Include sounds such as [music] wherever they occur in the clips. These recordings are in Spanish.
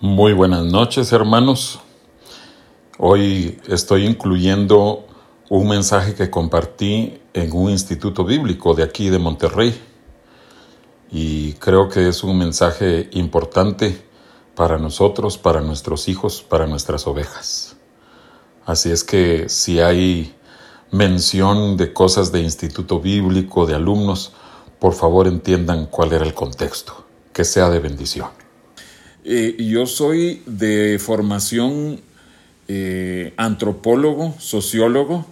Muy buenas noches hermanos. Hoy estoy incluyendo un mensaje que compartí en un instituto bíblico de aquí de Monterrey y creo que es un mensaje importante para nosotros, para nuestros hijos, para nuestras ovejas. Así es que si hay mención de cosas de instituto bíblico, de alumnos, por favor entiendan cuál era el contexto, que sea de bendición. Eh, yo soy de formación eh, antropólogo, sociólogo.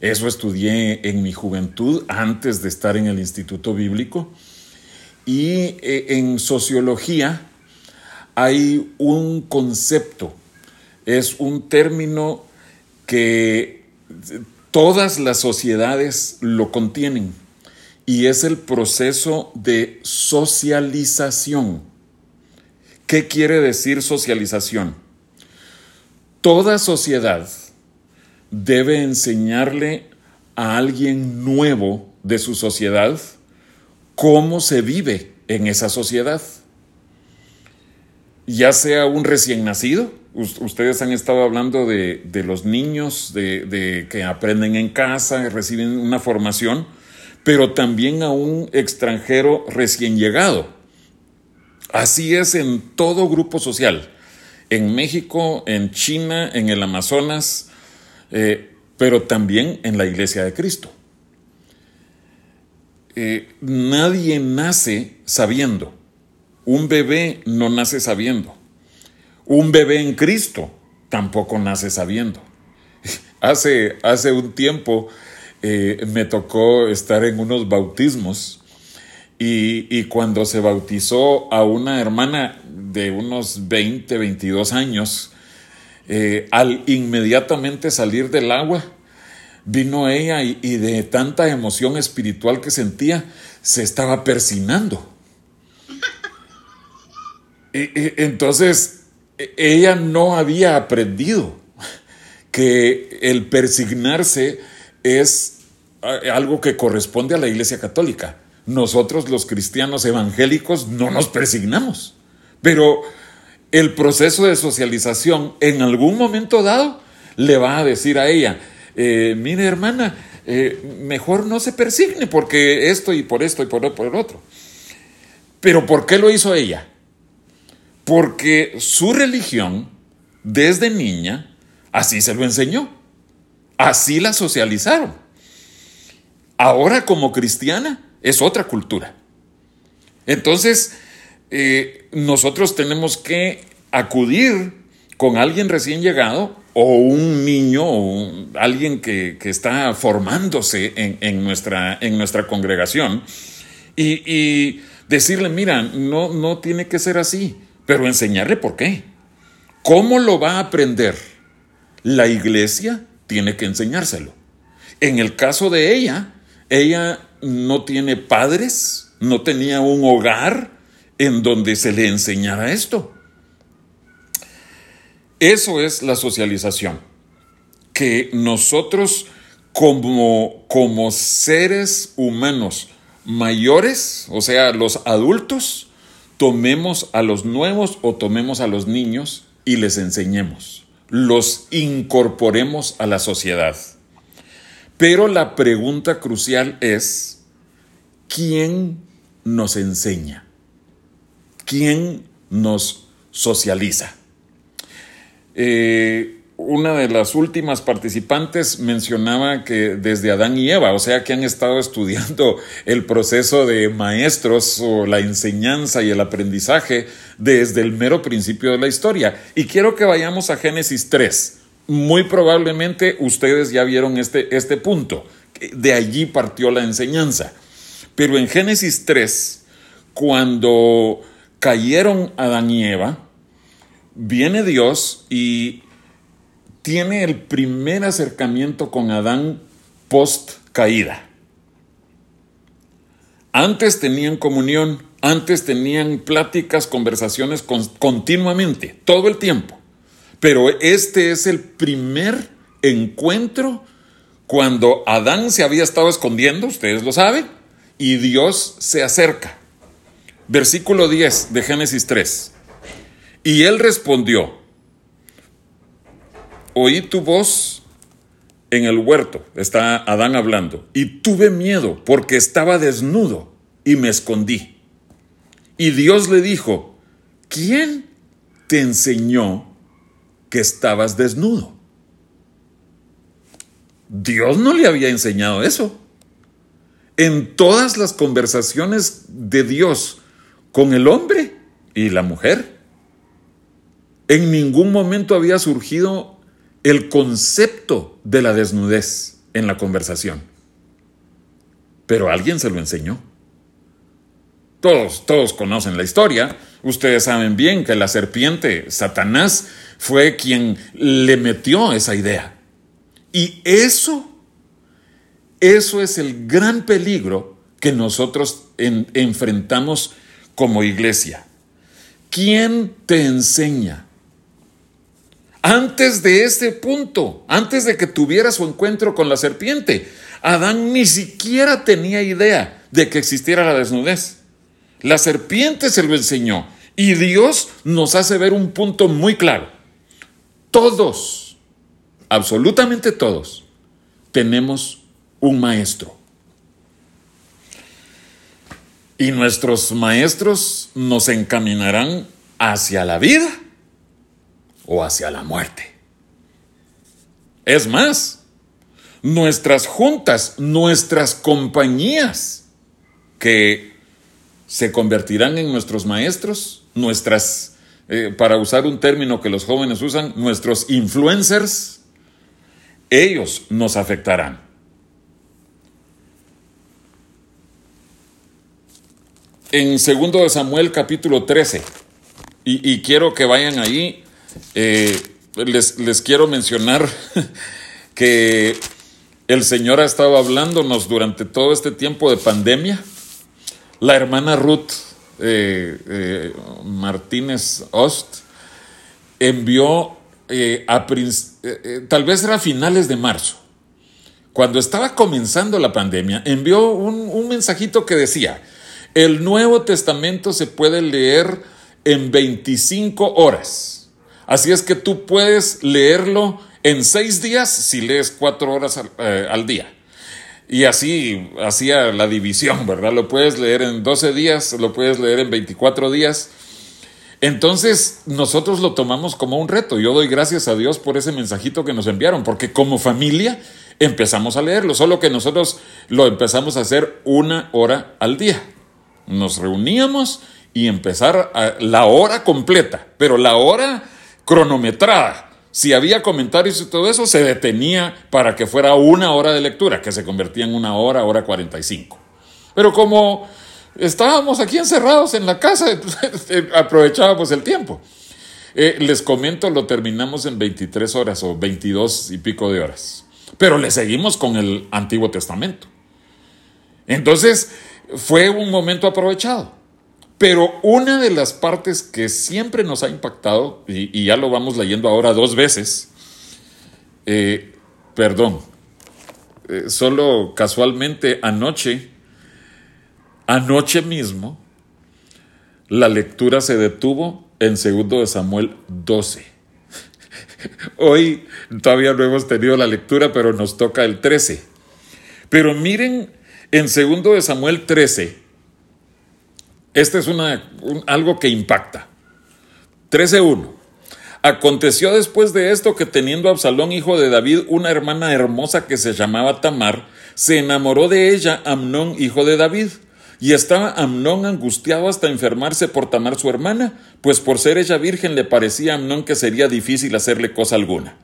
Eso estudié en mi juventud antes de estar en el Instituto Bíblico. Y eh, en sociología hay un concepto, es un término que todas las sociedades lo contienen y es el proceso de socialización. ¿Qué quiere decir socialización? Toda sociedad debe enseñarle a alguien nuevo de su sociedad cómo se vive en esa sociedad. Ya sea un recién nacido, ustedes han estado hablando de, los niños, de, que aprenden en casa, reciben una formación, pero también a un extranjero recién llegado. Así es en todo grupo social, en México, en China, en el Amazonas, eh, pero también en la Iglesia de Cristo. Eh, nadie nace sabiendo. Un bebé no nace sabiendo. Un bebé en Cristo tampoco nace sabiendo. [laughs] Hace, hace un tiempo eh, me tocó estar en unos bautismos y, cuando se bautizó a una hermana de unos 20, 22 años, eh, al inmediatamente salir del agua, vino ella y, de tanta emoción espiritual que sentía, se estaba persinando. entonces, e, ella no había aprendido que el persignarse es algo que corresponde a la Iglesia Católica. Nosotros los cristianos evangélicos no nos persignamos, pero el proceso de socialización en algún momento dado le va a decir a ella, eh, mire hermana, eh, mejor no se persigne porque esto y por esto y por, por otro. Pero ¿por qué lo hizo ella? Porque su religión, desde niña, así se lo enseñó. Así la socializaron. Ahora como cristiana es otra cultura. Entonces, eh, nosotros tenemos que acudir con alguien recién llegado o un niño o alguien que, está formándose en, nuestra, en nuestra congregación y, decirle, mira, no, no tiene que ser así, pero enseñarle por qué. ¿Cómo lo va a aprender? La iglesia tiene que enseñárselo. En el caso de ella, ella no tiene padres, no tenía un hogar en donde se le enseñara esto. Eso es la socialización, que nosotros como, como seres humanos mayores, o sea, los adultos, tomemos a los nuevos o tomemos a los niños y les enseñemos, los incorporemos a la sociedad. Pero la pregunta crucial es, ¿quién nos enseña? ¿Quién nos socializa? Eh, una de las últimas participantes mencionaba que desde Adán y Eva, o sea que han estado estudiando [laughs] el proceso de maestros o la enseñanza y el aprendizaje desde el mero principio de la historia. Y quiero que vayamos a Génesis 3. Muy probablemente ustedes ya vieron este, este punto. De allí partió la enseñanza. Pero en Génesis 3, cuando cayeron Adán y Eva, viene Dios y tiene el primer acercamiento con Adán post caída. Antes tenían comunión, antes tenían pláticas, conversaciones continuamente, todo el tiempo. Pero este es el primer encuentro cuando Adán se había estado escondiendo, ustedes lo saben, y Dios se acerca. Versículo 10 de Génesis 3. Y él respondió, oí tu voz en el huerto, está Adán hablando, y tuve miedo porque estaba desnudo y me escondí. Y Dios le dijo, ¿quién te enseñó que estabas desnudo? Dios no le había enseñado eso. En todas las conversaciones de Dios con el hombre y la mujer, en ningún momento había surgido el concepto de la desnudez en la conversación. Pero alguien se lo enseñó. Todos, todos conocen la historia. Ustedes saben bien que la serpiente, Satanás, fue quien le metió esa idea. Y eso, eso es el gran peligro que nosotros enfrentamos como iglesia. ¿Quién te enseña? Antes de este punto, antes de que tuviera su encuentro con la serpiente, Adán ni siquiera tenía idea de que existiera la desnudez. La serpiente se lo enseñó y Dios nos hace ver un punto muy claro. Todos absolutamente todos, tenemos un maestro. Y nuestros maestros nos encaminarán hacia la vida o hacia la muerte. Es más, nuestras juntas, nuestras compañías, que se convertirán en nuestros maestros, nuestras, eh, para usar un término que los jóvenes usan, nuestros influencers, ellos nos afectarán. En segundo de Samuel capítulo 13, y, quiero que vayan ahí, eh, les, les quiero mencionar [laughs] que el Señor ha estado hablándonos durante todo este tiempo de pandemia. La hermana Ruth eh, eh, Martínez Ost envió eh, eh, tal vez era a finales de marzo, cuando estaba comenzando la pandemia, envió un, un mensajito que decía, el Nuevo Testamento se puede leer en 25 horas. Así es que tú puedes leerlo en seis días si lees cuatro horas al, día. Y así hacía la división, ¿verdad? Lo puedes leer en 12 días, lo puedes leer en 24 días. Entonces nosotros lo tomamos como un reto. Yo doy gracias a Dios por ese mensajito que nos enviaron, porque como familia empezamos a leerlo, solo que nosotros lo empezamos a hacer una hora al día. Nos reuníamos y empezar la hora completa, pero la hora cronometrada. Si había comentarios y todo eso, se detenía para que fuera una hora de lectura, que se convertía en una hora, hora 45. Pero como estábamos aquí encerrados en la casa, [laughs] aprovechábamos el tiempo. Eh, les comento, lo terminamos en 23 horas o 22 y pico de horas, pero le seguimos con el Antiguo Testamento. Entonces, fue un momento aprovechado. Pero una de las partes que siempre nos ha impactado, y, ya lo vamos leyendo ahora dos veces, eh, perdón, eh, solo casualmente anoche Anoche mismo, la lectura se detuvo en segundo de Samuel 12. [laughs] Hoy todavía no hemos tenido la lectura, pero nos toca el 13. Pero miren, en segundo de Samuel 13, este es una, algo que impacta. 13.1. Aconteció después de esto que teniendo Absalón, hijo de David, una hermana hermosa que se llamaba Tamar, se enamoró de ella Amnón, hijo de David. Y estaba Amnón angustiado hasta enfermarse por Tamar su hermana, pues por ser ella virgen le parecía a Amnón que sería difícil hacerle cosa alguna.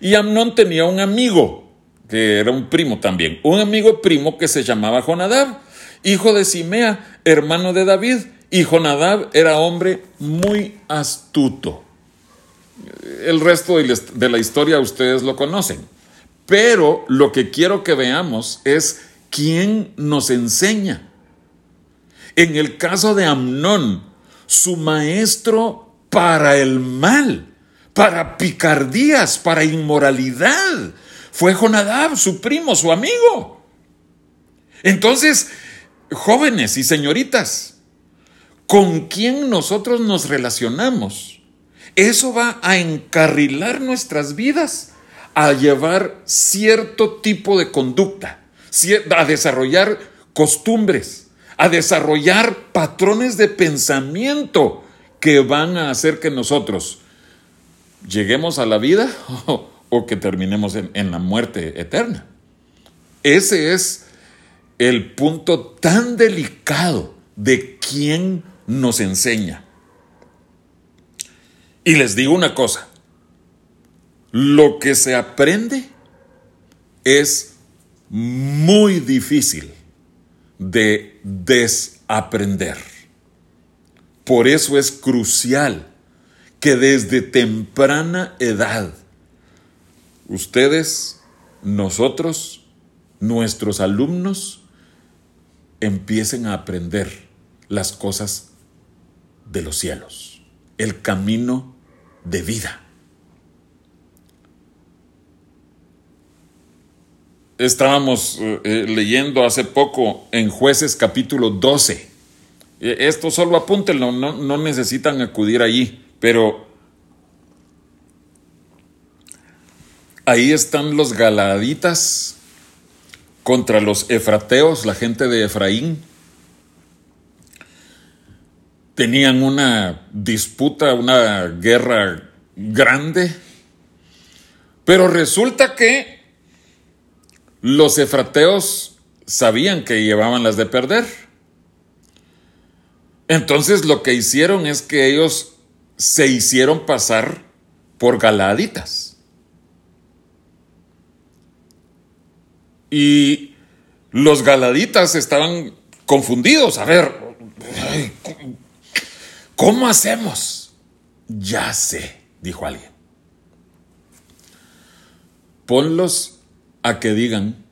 Y Amnón tenía un amigo, que era un primo también, un amigo primo que se llamaba Jonadab, hijo de Simea, hermano de David, y Jonadab era hombre muy astuto. El resto de la historia ustedes lo conocen. Pero lo que quiero que veamos es quién nos enseña en el caso de Amnón, su maestro para el mal, para picardías, para inmoralidad, fue Jonadab, su primo, su amigo. Entonces, jóvenes y señoritas, ¿con quién nosotros nos relacionamos? eso va a encarrilar nuestras vidas a llevar cierto tipo de conducta, a desarrollar costumbres, a desarrollar patrones de pensamiento que van a hacer que nosotros lleguemos a la vida [laughs] o, que terminemos en, en la muerte eterna. Ese es el punto tan delicado de quién nos enseña. Y les digo una cosa, lo que se aprende es muy difícil de desaprender. Por eso es crucial que desde temprana edad ustedes, nosotros, nuestros alumnos, empiecen a aprender las cosas de los cielos, el camino de vida. Estábamos eh, eh, leyendo hace poco en jueces capítulo 12. Eh, esto solo apúntenlo, no, no necesitan acudir allí, pero ahí están los galaditas contra los efrateos, la gente de Efraín. Tenían una disputa, una guerra grande, pero resulta que los efrateos sabían que llevaban las de perder. Entonces lo que hicieron es que ellos se hicieron pasar por galaditas. Y los galaditas estaban confundidos. A ver, ¿cómo hacemos? Ya sé, dijo alguien. Ponlos a que digan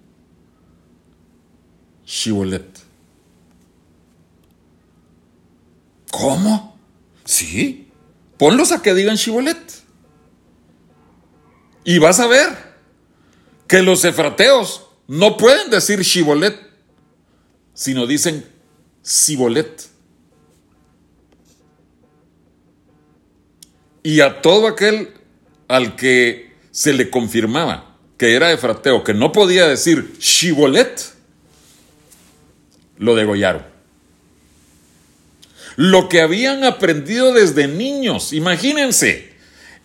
Shibolet. ¿Cómo? Sí. Ponlos a que digan Shibolet. Y vas a ver que los efrateos no pueden decir Shibolet, sino dicen Sibolet. Y a todo aquel al que se le confirmaba que era efrateo, que no podía decir Shibolet, lo degollaron. Lo que habían aprendido desde niños, imagínense,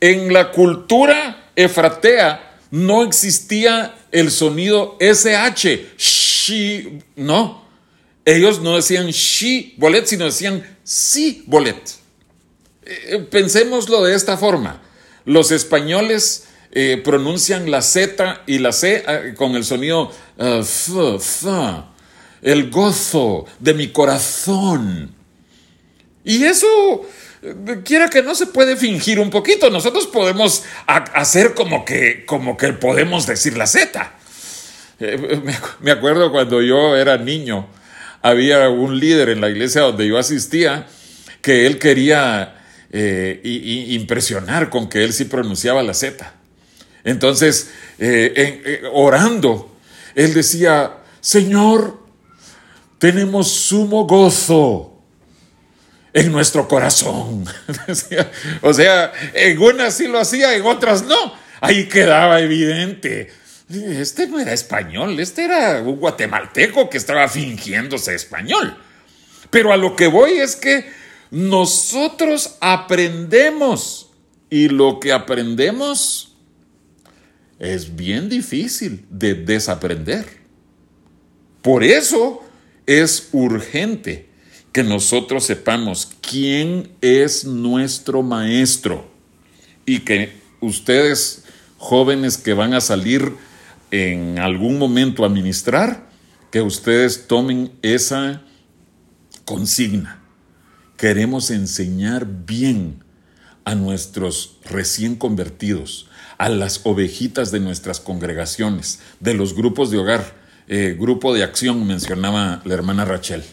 en la cultura efratea no existía el sonido SH, shi, no. Ellos no decían shi bolet, sino decían si bolet. Eh, pensémoslo de esta forma. Los españoles eh, pronuncian la Z y la C eh, con el sonido f, f, el gozo de mi corazón. Y eso quiera que no se puede fingir un poquito. Nosotros podemos hacer como que, como que podemos decir la Z. Eh, me acuerdo cuando yo era niño, había un líder en la iglesia donde yo asistía que él quería eh, impresionar con que él sí pronunciaba la Z. Entonces, eh, orando, él decía, Señor, tenemos sumo gozo en nuestro corazón. [laughs] o sea, en unas sí lo hacía, en otras no. Ahí quedaba evidente. Este no era español, este era un guatemalteco que estaba fingiéndose español. Pero a lo que voy es que nosotros aprendemos y lo que aprendemos es bien difícil de desaprender. Por eso es urgente que nosotros sepamos quién es nuestro maestro y que ustedes, jóvenes que van a salir en algún momento a ministrar, que ustedes tomen esa consigna. Queremos enseñar bien a nuestros recién convertidos, a las ovejitas de nuestras congregaciones, de los grupos de hogar, eh, grupo de acción, mencionaba la hermana Rachel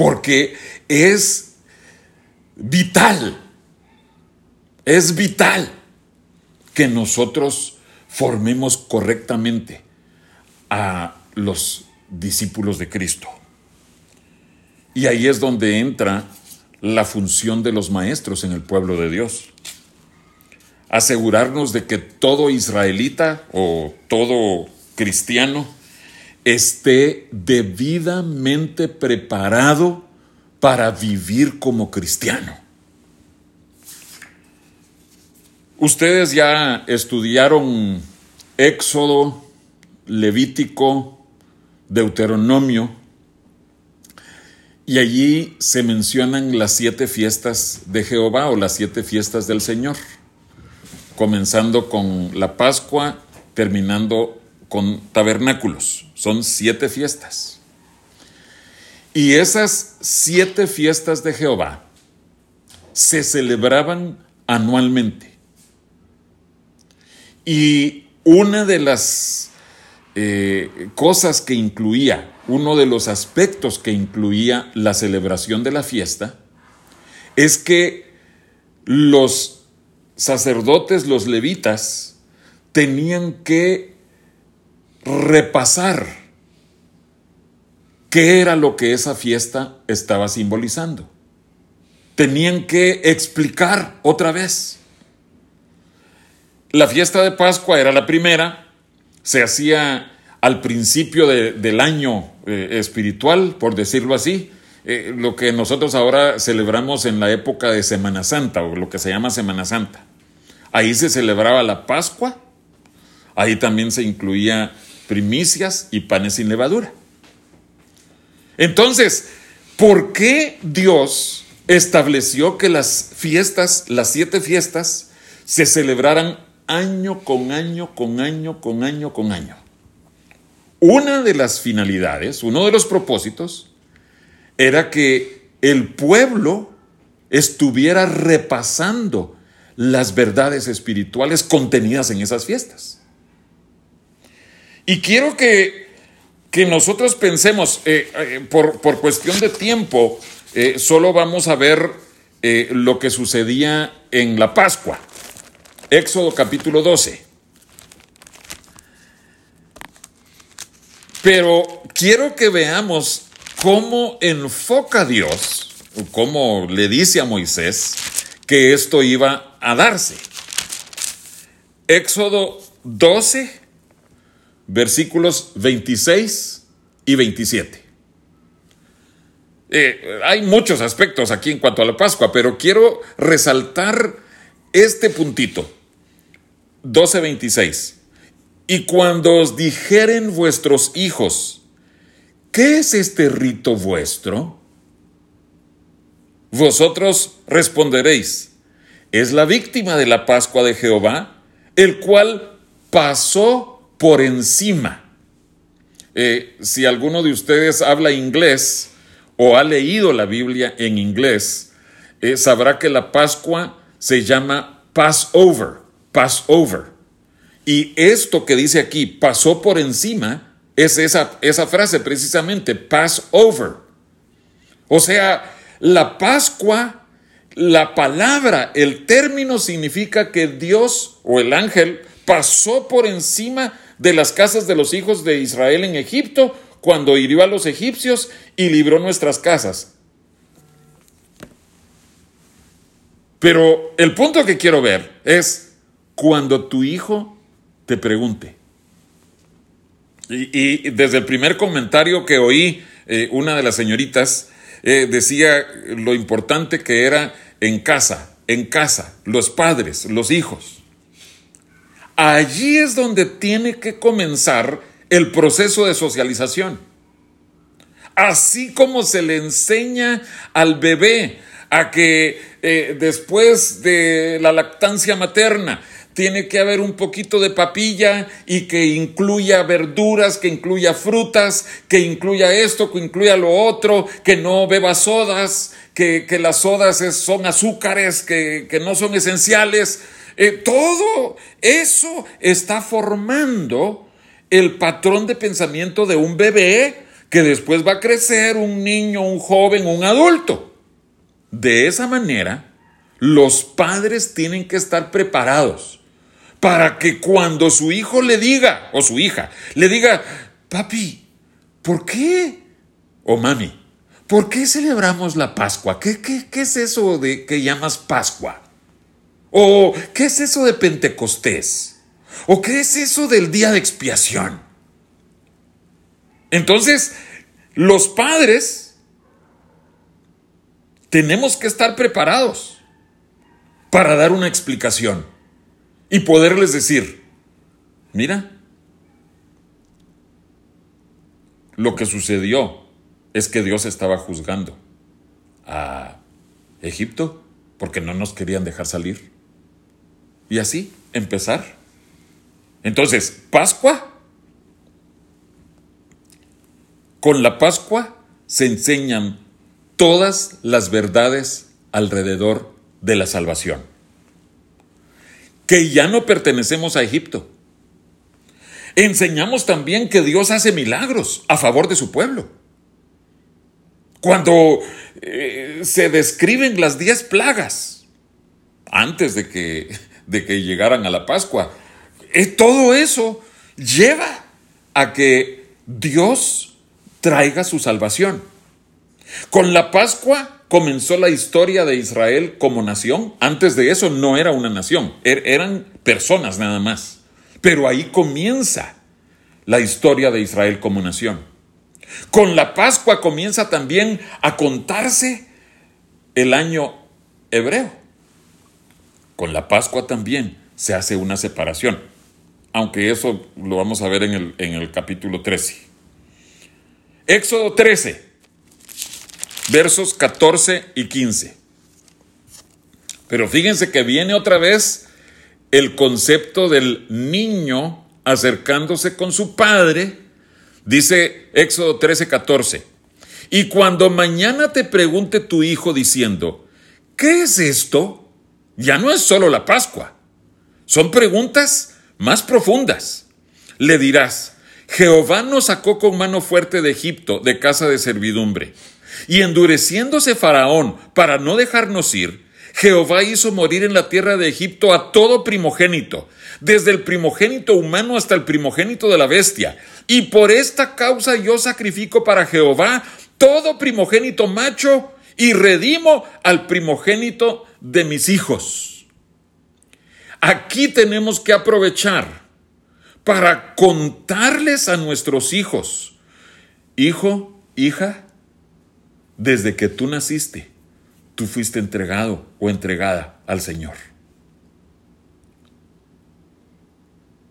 porque es vital, es vital que nosotros formemos correctamente a los discípulos de Cristo. Y ahí es donde entra la función de los maestros en el pueblo de Dios. asegurarnos de que todo israelita o todo cristiano esté debidamente preparado para vivir como cristiano. Ustedes ya estudiaron Éxodo, Levítico, Deuteronomio, y allí se mencionan las siete fiestas de Jehová o las siete fiestas del Señor, comenzando con la Pascua, terminando con tabernáculos. Son siete fiestas. Y esas siete fiestas de Jehová se celebraban anualmente. Y una de las eh, cosas que incluía, uno de los aspectos que incluía la celebración de la fiesta, es que los sacerdotes, los levitas, tenían que repasar qué era lo que esa fiesta estaba simbolizando. Tenían que explicar otra vez. La fiesta de Pascua era la primera, se hacía al principio del año eh, espiritual, por decirlo así, eh, lo que nosotros ahora celebramos en la época de Semana Santa, o lo que se llama Semana Santa. Ahí se celebraba la Pascua, ahí también se incluía primicias y panes sin levadura. Entonces, ¿por qué Dios estableció que las fiestas, las siete fiestas, se celebraran año con año, con año, con año, con año? Una de las finalidades, uno de los propósitos, era que el pueblo estuviera repasando las verdades espirituales contenidas en esas fiestas. Y quiero que que nosotros pensemos, eh, eh, por, cuestión de tiempo, eh, solo vamos a ver lo que sucedía en la Pascua. Éxodo capítulo 12. Pero quiero que veamos cómo enfoca Dios, cómo le dice a Moisés que esto iba a darse. Éxodo 12, versículos 26 y 27. Eh, hay muchos aspectos aquí en cuanto a la Pascua, pero quiero resaltar este puntito. 12.26. Y cuando os dijeren vuestros hijos, ¿qué es este rito vuestro? Vosotros responderéis, es la víctima de la Pascua de Jehová, el cual pasó por encima. Eh, si alguno de ustedes habla inglés o ha leído la Biblia en inglés, eh, sabrá que la Pascua se llama Passover, Passover. Y esto que dice aquí, pasó por encima, es esa, esa frase precisamente, Passover. O sea, la Pascua, la palabra, el término significa que Dios o el ángel pasó por encima de las casas de los hijos de Israel en Egipto, cuando hirió a los egipcios y libró nuestras casas. Pero el punto que quiero ver es cuando tu hijo te pregunte. Y, desde el primer comentario que oí, eh, una de las señoritas eh, decía lo importante que era en casa, en casa, los padres, los hijos. Allí es donde tiene que comenzar el proceso de socialización. Así como se le enseña al bebé a que eh, después de la lactancia materna tiene que haber un poquito de papilla y que incluya verduras, que incluya frutas, que incluya esto, que incluya lo otro, que no beba sodas, que, las sodas son azúcares que, que no son esenciales. Eh, todo eso está formando el patrón de pensamiento de un bebé que después va a crecer un niño, un joven, un adulto. De esa manera, los padres tienen que estar preparados para que cuando su hijo le diga, o su hija, le diga, papi, ¿por qué? O mami, ¿por qué celebramos la Pascua? ¿Qué, qué, qué es eso de que llamas Pascua? ¿O qué es eso de Pentecostés? ¿O qué es eso del día de expiación? Entonces, los padres tenemos que estar preparados para dar una explicación y poderles decir, mira, lo que sucedió es que Dios estaba juzgando a Egipto porque no nos querían dejar salir. Y así empezar. Entonces, Pascua. Con la Pascua se enseñan todas las verdades alrededor de la salvación. Que ya no pertenecemos a Egipto. Enseñamos también que Dios hace milagros a favor de su pueblo. Cuando eh, se describen las diez plagas, antes de que, de que llegaran a la Pascua, eh, todo eso lleva a que Dios traiga su salvación. Con la Pascua comenzó la historia de Israel como nación. Antes de eso no era una nación, er, eran personas nada más. Pero ahí comienza la historia de Israel como nación. Con la Pascua comienza también a contarse el año hebreo. Con la Pascua también se hace una separación, aunque eso lo vamos a ver en el, en el capítulo 13. Éxodo 13, versos 14 y 15. Pero fíjense que viene otra vez el concepto del niño acercándose con su padre, dice Éxodo 13, 14. Y cuando mañana te pregunte tu hijo diciendo, ¿qué es esto? Ya no es solo la Pascua. Son preguntas más profundas. Le dirás, Jehová nos sacó con mano fuerte de Egipto, de casa de servidumbre. Y endureciéndose Faraón para no dejarnos ir, Jehová hizo morir en la tierra de Egipto a todo primogénito, desde el primogénito humano hasta el primogénito de la bestia. Y por esta causa yo sacrifico para Jehová todo primogénito macho y redimo al primogénito de mis hijos. Aquí tenemos que aprovechar para contarles a nuestros hijos, hijo, hija, desde que tú naciste, tú fuiste entregado o entregada al Señor.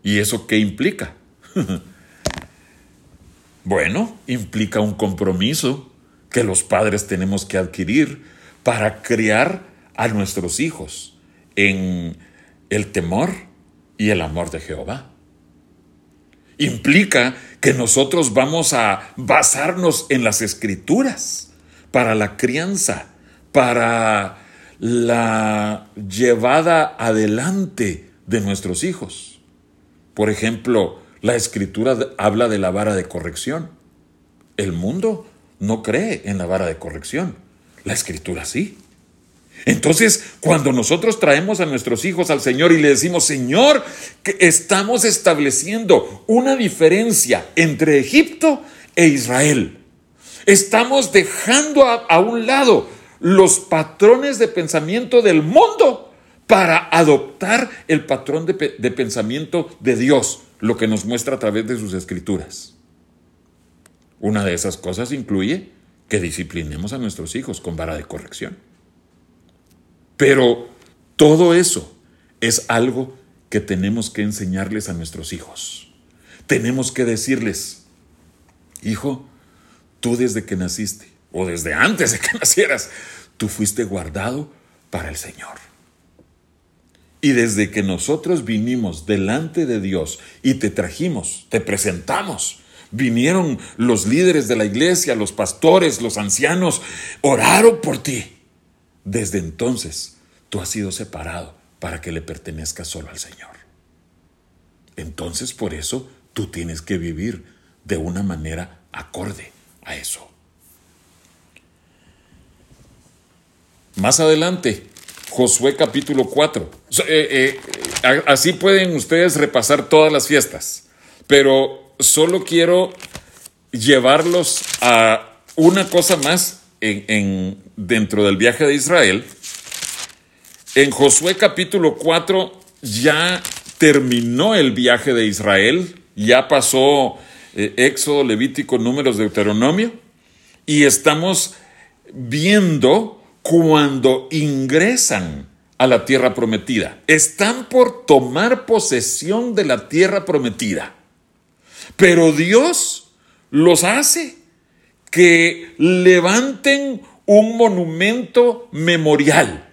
¿Y eso qué implica? [laughs] bueno, implica un compromiso que los padres tenemos que adquirir para criar a nuestros hijos en el temor y el amor de Jehová. Implica que nosotros vamos a basarnos en las escrituras para la crianza, para la llevada adelante de nuestros hijos. Por ejemplo, la escritura habla de la vara de corrección. El mundo no cree en la vara de corrección. La escritura sí. Entonces, cuando nosotros traemos a nuestros hijos al Señor y le decimos, Señor, que estamos estableciendo una diferencia entre Egipto e Israel. Estamos dejando a, un lado los patrones de pensamiento del mundo para adoptar el patrón de, de pensamiento de Dios, lo que nos muestra a través de sus escrituras. Una de esas cosas incluye que disciplinemos a nuestros hijos con vara de corrección. Pero todo eso es algo que tenemos que enseñarles a nuestros hijos. Tenemos que decirles, hijo, tú desde que naciste, o desde antes de que [laughs] nacieras, tú fuiste guardado para el Señor. Y desde que nosotros vinimos delante de Dios y te trajimos, te presentamos, vinieron los líderes de la iglesia, los pastores, los ancianos, oraron por ti. Desde entonces, tú has sido separado para que le pertenezca solo al Señor. Entonces, por eso, tú tienes que vivir de una manera acorde a eso. Más adelante, Josué capítulo 4. Eh, eh, así pueden ustedes repasar todas las fiestas, pero solo quiero llevarlos a una cosa más en, dentro del viaje de Israel. En Josué capítulo 4 ya terminó el viaje de Israel, ya pasó eh, Éxodo, Levítico, Números, Deuteronomio, y estamos viendo cuando ingresan a la tierra prometida. Están por tomar posesión de la tierra prometida. Pero Dios los hace que levanten un monumento memorial.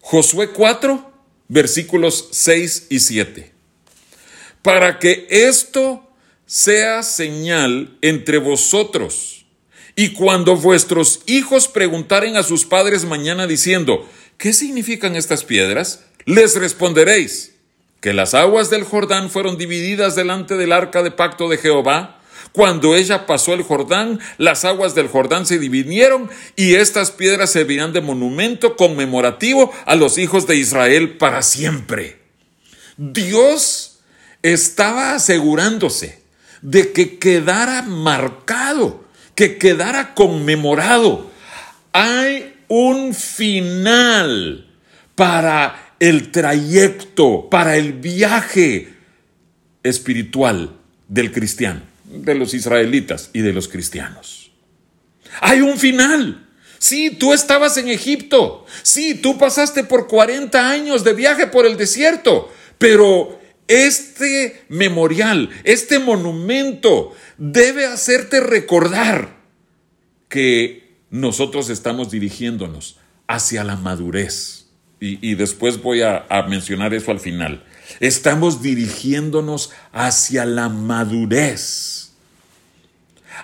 Josué 4, versículos 6 y 7. Para que esto sea señal entre vosotros. Y cuando vuestros hijos preguntaren a sus padres mañana diciendo, ¿qué significan estas piedras? Les responderéis que las aguas del Jordán fueron divididas delante del arca de pacto de Jehová. Cuando ella pasó el Jordán, las aguas del Jordán se dividieron y estas piedras servirán de monumento conmemorativo a los hijos de Israel para siempre. Dios estaba asegurándose de que quedara marcado, que quedara conmemorado. Hay un final para el trayecto, para el viaje espiritual del cristiano, de los israelitas y de los cristianos. Hay un final. Sí, tú estabas en Egipto. Sí, tú pasaste por 40 años de viaje por el desierto. Pero este memorial, este monumento debe hacerte recordar que nosotros estamos dirigiéndonos hacia la madurez y, después voy a, a mencionar eso al final. Estamos dirigiéndonos hacia la madurez,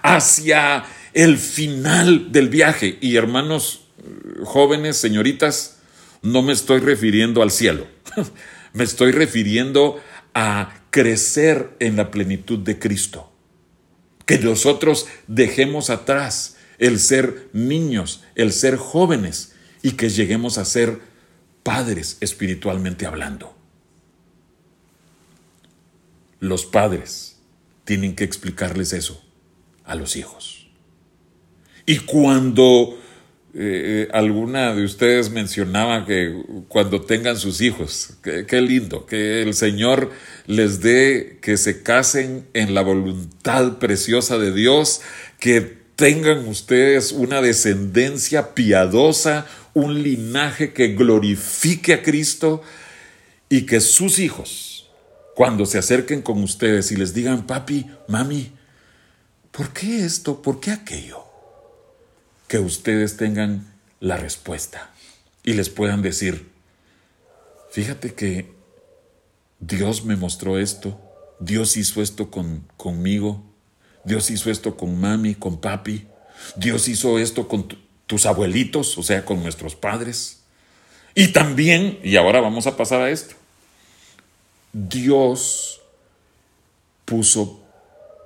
hacia el final del viaje. Y hermanos jóvenes, señoritas, no me estoy refiriendo al cielo, [laughs] me estoy refiriendo a crecer en la plenitud de Cristo. Que nosotros dejemos atrás el ser niños, el ser jóvenes y que lleguemos a ser padres espiritualmente hablando. Los padres tienen que explicarles eso a los hijos. Y cuando eh, alguna de ustedes mencionaba que cuando tengan sus hijos, qué lindo, que el Señor les dé que se casen en la voluntad preciosa de Dios, que tengan ustedes una descendencia piadosa, un linaje que glorifique a Cristo y que sus hijos, cuando se acerquen con ustedes y les digan, papi, mami, ¿por qué esto? ¿Por qué aquello? Que ustedes tengan la respuesta y les puedan decir, fíjate que Dios me mostró esto, Dios hizo esto con, conmigo, Dios hizo esto con mami, con papi, Dios hizo esto con tus abuelitos, o sea, con nuestros padres. Y también, y ahora vamos a pasar a esto, Dios puso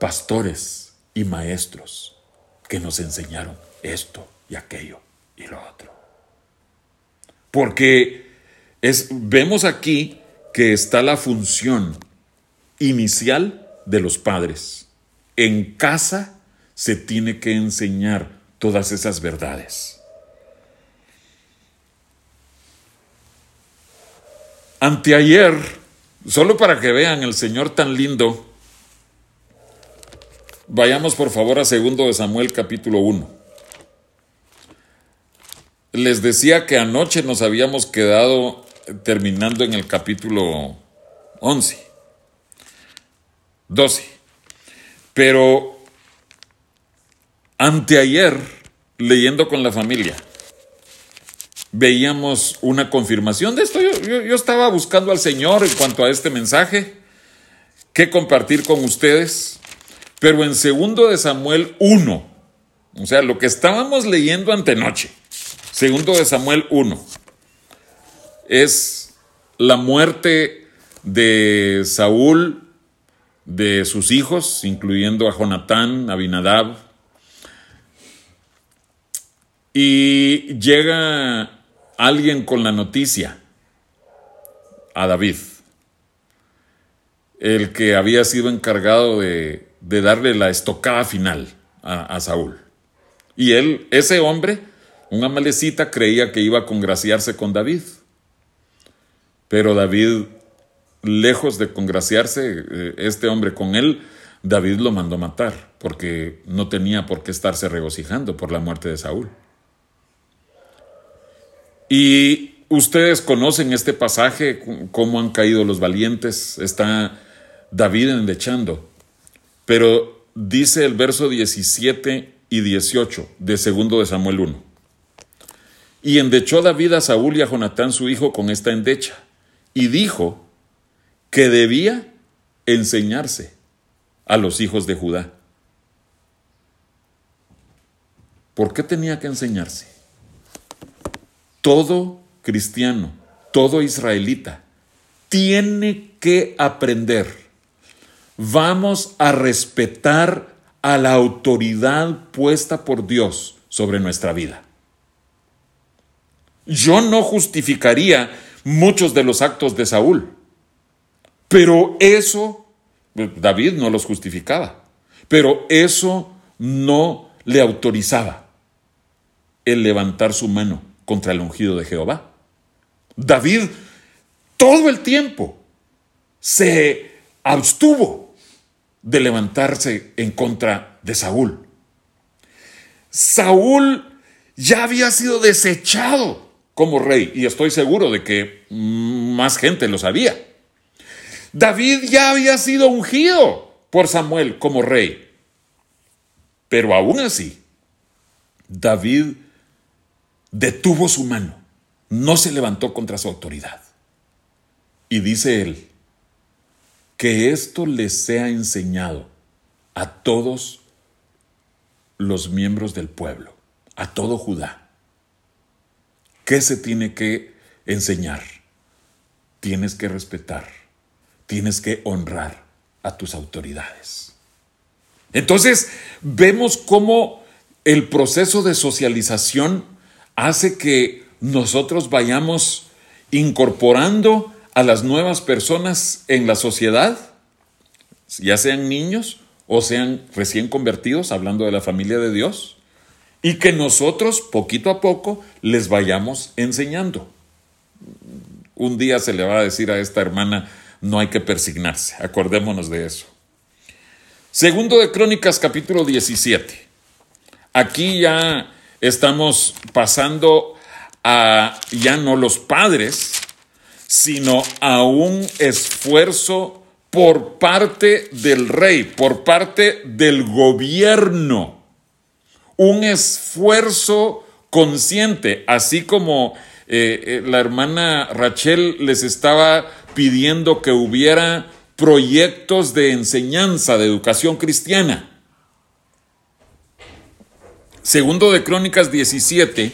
pastores y maestros que nos enseñaron esto y aquello y lo otro. Porque es, vemos aquí que está la función inicial de los padres. En casa se tiene que enseñar todas esas verdades. Anteayer, solo para que vean el Señor tan lindo, vayamos por favor a segundo de Samuel capítulo 1. Les decía que anoche nos habíamos quedado terminando en el capítulo 11, 12. Pero Anteayer, leyendo con la familia, veíamos una confirmación de esto. Yo, estaba buscando al Señor en cuanto a este mensaje, que compartir con ustedes, pero en segundo de Samuel 1, o sea, lo que estábamos leyendo antenoche, segundo de Samuel 1, es la muerte de Saúl, de sus hijos, incluyendo a Jonatán, Abinadab, y llega alguien con la noticia a David, el que había sido encargado de, darle la estocada final a, a Saúl. Y él, ese hombre, un amalecita creía que iba a congraciarse con David. Pero David, lejos de congraciarse, eh, este hombre con él, David lo mandó matar, porque no tenía por qué estarse regocijando por la muerte de Saúl. Y ustedes conocen este pasaje, cómo han caído los valientes, está David endechando. Pero dice el verso 17 y 18 de segundo de Samuel 1. Y endechó David a Saúl y a Jonatán su hijo con esta endecha, y dijo que debía enseñarse a los hijos de Judá. ¿Por qué tenía que enseñarse? Todo cristiano, todo israelita, tiene que aprender. Vamos a respetar a la autoridad puesta por Dios sobre nuestra vida. Yo no justificaría muchos de los actos de Saúl, pero eso, David no los justificaba, pero eso no le autorizaba el levantar su mano contra el ungido de Jehová. David todo el tiempo se abstuvo de levantarse en contra de Saúl. Saúl ya había sido desechado como rey y estoy seguro de que más gente lo sabía. David ya había sido ungido por Samuel como rey. Pero aún así, David detuvo su mano, no se levantó contra su autoridad. Y dice él, que esto les sea enseñado a todos los miembros del pueblo, a todo Judá. ¿Qué se tiene que enseñar? Tienes que respetar, tienes que honrar a tus autoridades. Entonces, vemos cómo el proceso de socialización hace que nosotros vayamos incorporando a las nuevas personas en la sociedad, ya sean niños o sean recién convertidos, hablando de la familia de Dios, y que nosotros poquito a poco les vayamos enseñando. Un día se le va a decir a esta hermana, no hay que persignarse, acordémonos de eso. Segundo de Crónicas capítulo 17. Aquí ya estamos pasando a ya no los padres, sino a un esfuerzo por parte del rey, por parte del gobierno. Un esfuerzo consciente, así como eh, eh, la hermana Rachel les estaba pidiendo que hubiera proyectos de enseñanza, de educación cristiana. Segundo de Crónicas 17,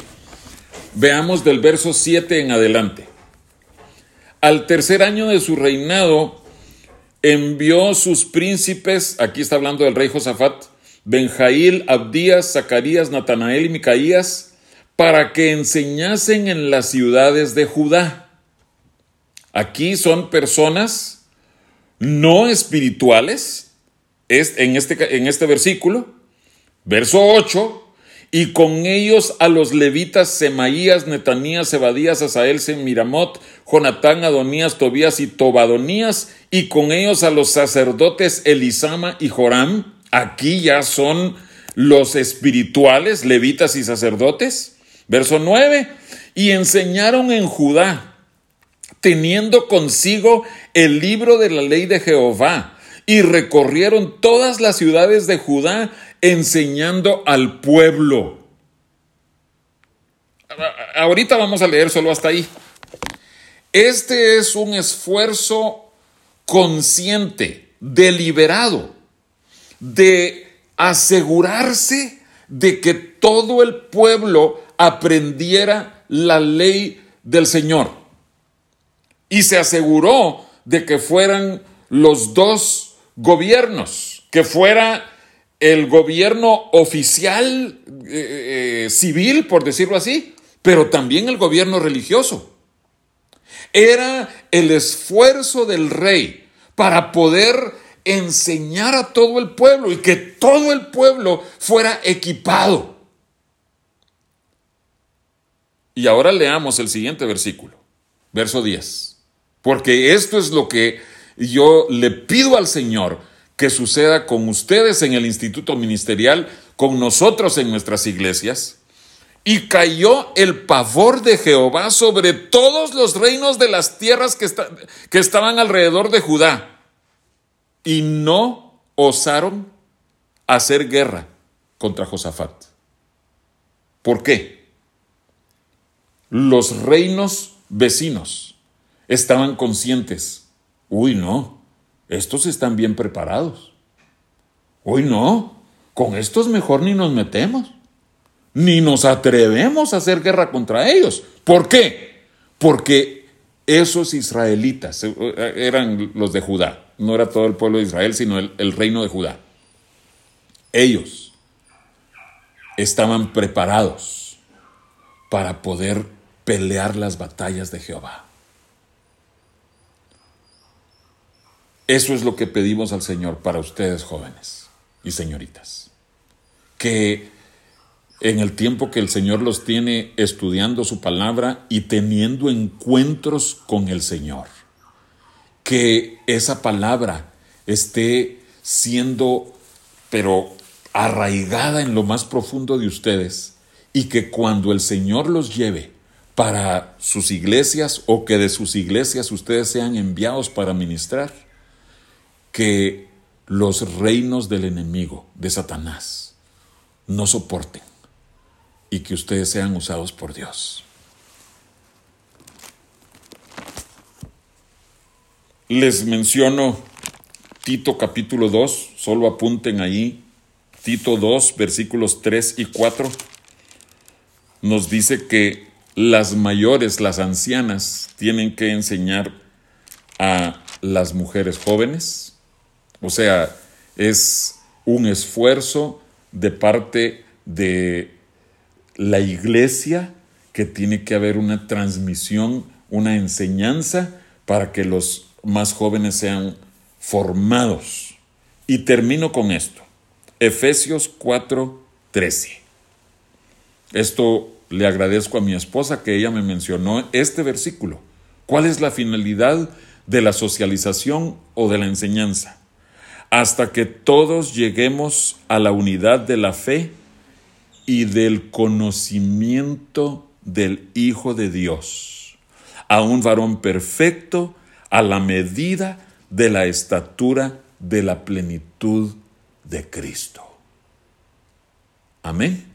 veamos del verso 7 en adelante. Al tercer año de su reinado, envió sus príncipes, aquí está hablando del rey Josafat, Benjail, Abdías, Zacarías, Natanael y Micaías, para que enseñasen en las ciudades de Judá. Aquí son personas no espirituales, es en este, en este versículo, verso 8, y con ellos a los levitas Semaías, Netanías, Ebadías, Asael, Semiramot, Jonatán, Adonías, Tobías y Tobadonías, y con ellos a los sacerdotes Elisama y Joram. Aquí ya son los espirituales, levitas y sacerdotes. Verso 9, y enseñaron en Judá, teniendo consigo el libro de la ley de Jehová, y recorrieron todas las ciudades de Judá enseñando al pueblo. Ahorita vamos a leer solo hasta ahí. Este es un esfuerzo consciente, deliberado, de asegurarse de que todo el pueblo aprendiera la ley del Señor. Y se aseguró de que fueran los dos gobiernos, que fuera el gobierno oficial eh, eh, civil, por decirlo así, pero también el gobierno religioso. Era el esfuerzo del rey para poder enseñar a todo el pueblo y que todo el pueblo fuera equipado. Y ahora leamos el siguiente versículo, verso 10. Porque esto es lo que yo le pido al Señor que suceda con ustedes en el instituto ministerial, con nosotros en nuestras iglesias. Y cayó el pavor de Jehová sobre todos los reinos de las tierras que, que estaban alrededor de Judá. Y no osaron hacer guerra contra Josafat. ¿Por qué? Los reinos vecinos estaban conscientes. Uy, no, estos están bien preparados. Uy, no, con estos mejor ni nos metemos. Ni nos atrevemos a hacer guerra contra ellos. ¿Por qué? Porque esos israelitas eh, eran los de Judá. No era todo el pueblo de Israel, sino el reino de Judá. Ellos estaban preparados para poder pelear las batallas de Jehová. Eso es lo que pedimos al Señor para ustedes jóvenes y señoritas. Que en el tiempo que el Señor los tiene estudiando su palabra y teniendo encuentros con el Señor, que esa palabra esté siendo, pero arraigada en lo más profundo de ustedes y que cuando el Señor los lleve para sus iglesias o que de sus iglesias ustedes sean enviados para ministrar, que los reinos del enemigo, de Satanás, no soporten y que ustedes sean usados por Dios. Les menciono Tito capítulo 2, solo apunten ahí, Tito 2, versículos 3 y 4, nos dice que las mayores, las ancianas, tienen que enseñar a las mujeres jóvenes, o sea, es un esfuerzo de parte de la iglesia que tiene que haber una transmisión, una enseñanza para que los más jóvenes sean formados. Y termino con esto. Efesios 4:13. Esto le agradezco a mi esposa que ella me mencionó este versículo. ¿Cuál es la finalidad de la socialización o de la enseñanza? Hasta que todos lleguemos a la unidad de la fe y del conocimiento del Hijo de Dios, a un varón perfecto a la medida de la estatura de la plenitud de Cristo. Amén.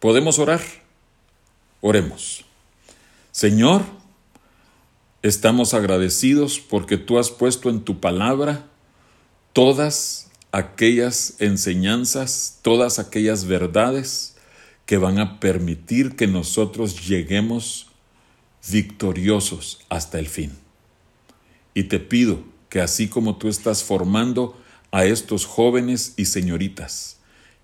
¿Podemos orar? Oremos. Señor, Estamos agradecidos porque tú has puesto en tu palabra todas aquellas enseñanzas, todas aquellas verdades que van a permitir que nosotros lleguemos victoriosos hasta el fin. Y te pido que así como tú estás formando a estos jóvenes y señoritas,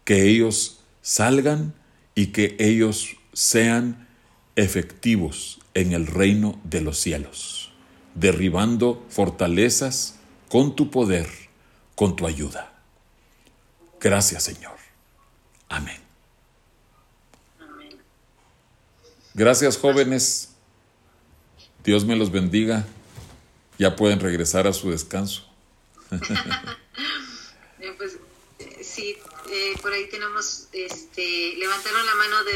que ellos salgan y que ellos sean efectivos en el reino de los cielos, derribando fortalezas con tu poder, con tu ayuda. Gracias Señor. Amén. Gracias jóvenes. Dios me los bendiga. Ya pueden regresar a su descanso. [laughs] pues sí, eh, por ahí tenemos, este, levantaron la mano de